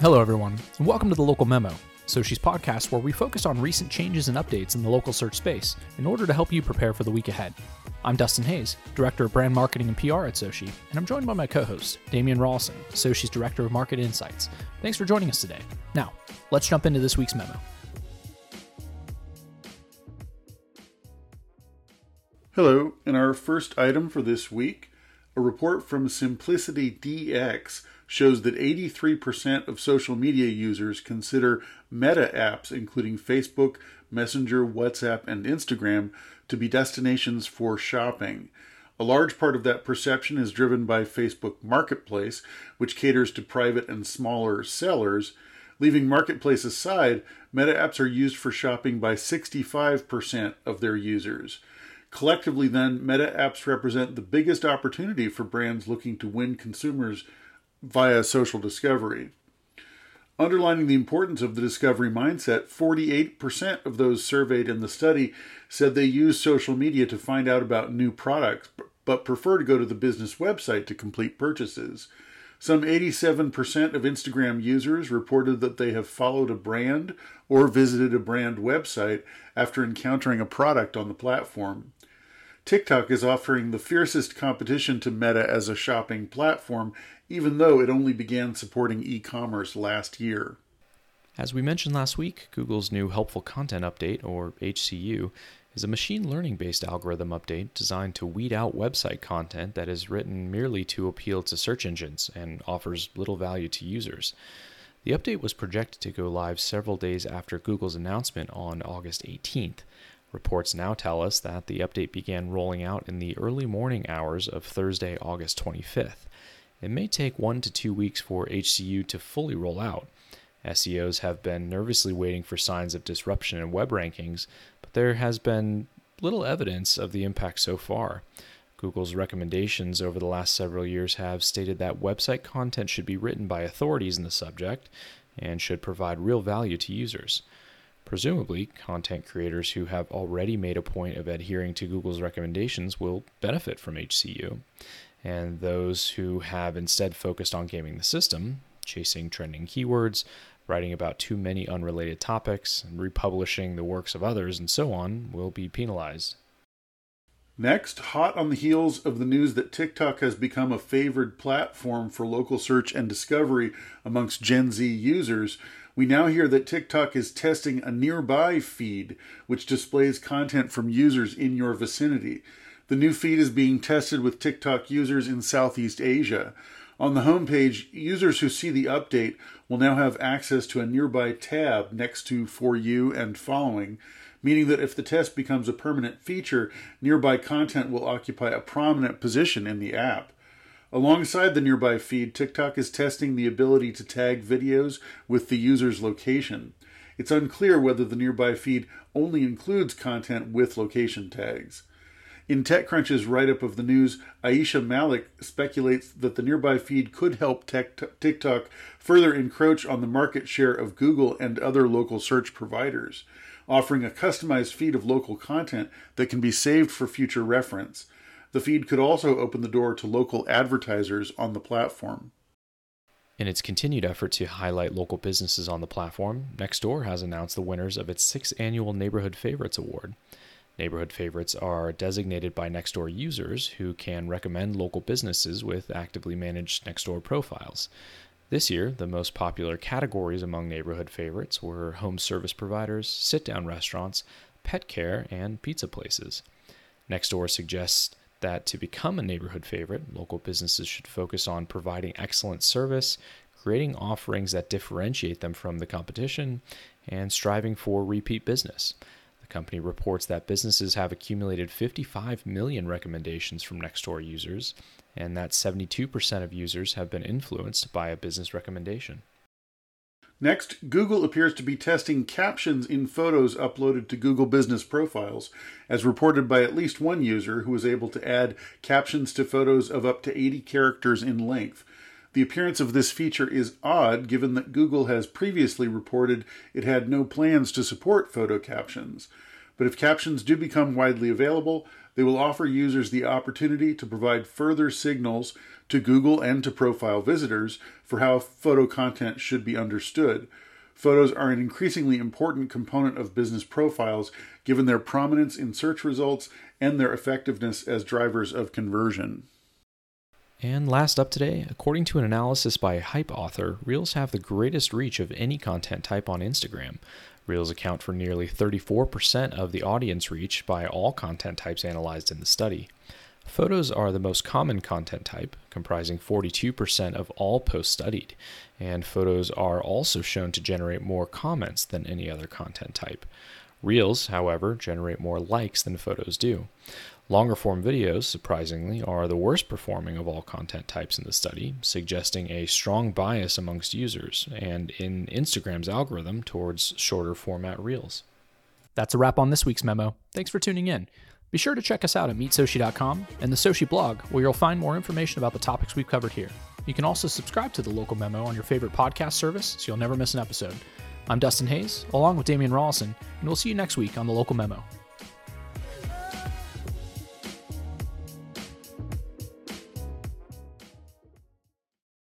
Hello, everyone, and welcome to the Local Memo, Soci's podcast where we focus on recent changes and updates in the local search space in order to help you prepare for the week ahead. I'm Dustin Hayes, Director of Brand Marketing and PR at Soci, and I'm joined by my co host, Damian Rollison, Soci's Director of Market Insights. Thanks for joining us today. Now, let's jump into this week's memo. Hello, and our first item for this week a report from Simplicity DX shows that 83% of social media users consider meta apps, including Facebook, Messenger, WhatsApp, and Instagram, to be destinations for shopping. A large part of that perception is driven by Facebook Marketplace, which caters to private and smaller sellers. Leaving Marketplace aside, meta apps are used for shopping by 65% of their users. Collectively, then, meta apps represent the biggest opportunity for brands looking to win consumers via social discovery. Underlining the importance of the discovery mindset, 48% of those surveyed in the study said they use social media to find out about new products, but prefer to go to the business website to complete purchases. Some 87% of Instagram users reported that they have followed a brand or visited a brand website after encountering a product on the platform. TikTok is offering the fiercest competition to Meta as a shopping platform, even though it only began supporting e commerce last year. As we mentioned last week, Google's new Helpful Content Update, or HCU, is a machine learning based algorithm update designed to weed out website content that is written merely to appeal to search engines and offers little value to users. The update was projected to go live several days after Google's announcement on August 18th. Reports now tell us that the update began rolling out in the early morning hours of Thursday, August 25th. It may take one to two weeks for HCU to fully roll out. SEOs have been nervously waiting for signs of disruption in web rankings, but there has been little evidence of the impact so far. Google's recommendations over the last several years have stated that website content should be written by authorities in the subject and should provide real value to users. Presumably, content creators who have already made a point of adhering to Google's recommendations will benefit from HCU, and those who have instead focused on gaming the system, chasing trending keywords, writing about too many unrelated topics, republishing the works of others, and so on, will be penalized. Next, hot on the heels of the news that TikTok has become a favored platform for local search and discovery amongst Gen Z users, we now hear that TikTok is testing a nearby feed which displays content from users in your vicinity. The new feed is being tested with TikTok users in Southeast Asia. On the homepage, users who see the update will now have access to a nearby tab next to For You and Following, meaning that if the test becomes a permanent feature, nearby content will occupy a prominent position in the app. Alongside the nearby feed, TikTok is testing the ability to tag videos with the user's location. It's unclear whether the nearby feed only includes content with location tags. In TechCrunch's write up of the news, Aisha Malik speculates that the nearby feed could help TikTok further encroach on the market share of Google and other local search providers, offering a customized feed of local content that can be saved for future reference. The feed could also open the door to local advertisers on the platform. In its continued effort to highlight local businesses on the platform, Nextdoor has announced the winners of its sixth annual Neighborhood Favorites Award. Neighborhood favorites are designated by Nextdoor users who can recommend local businesses with actively managed Nextdoor profiles. This year, the most popular categories among neighborhood favorites were home service providers, sit down restaurants, pet care, and pizza places. Nextdoor suggests that to become a neighborhood favorite, local businesses should focus on providing excellent service, creating offerings that differentiate them from the competition, and striving for repeat business. The company reports that businesses have accumulated 55 million recommendations from Nextdoor users, and that 72% of users have been influenced by a business recommendation. Next, Google appears to be testing captions in photos uploaded to Google Business profiles, as reported by at least one user who was able to add captions to photos of up to 80 characters in length. The appearance of this feature is odd given that Google has previously reported it had no plans to support photo captions. But if captions do become widely available, They will offer users the opportunity to provide further signals to Google and to profile visitors for how photo content should be understood. Photos are an increasingly important component of business profiles given their prominence in search results and their effectiveness as drivers of conversion. And last up today, according to an analysis by HypeAuditor, Reels have the greatest reach of any content type on Instagram. Reels account for nearly 34% of the audience reach by all content types analyzed in the study. Photos are the most common content type, comprising 42% of all posts studied, and photos are also shown to generate more comments than any other content type. Reels, however, generate more likes than photos do. Longer form videos, surprisingly, are the worst performing of all content types in the study, suggesting a strong bias amongst users and in Instagram's algorithm towards shorter format reels. That's a wrap on this week's memo. Thanks for tuning in. Be sure to check us out at meetsoci.com and the Soci blog, where you'll find more information about the topics we've covered here. You can also subscribe to the local memo on your favorite podcast service so you'll never miss an episode. I'm Dustin Hayes, along with Damian Rollison, and we'll see you next week on the local memo.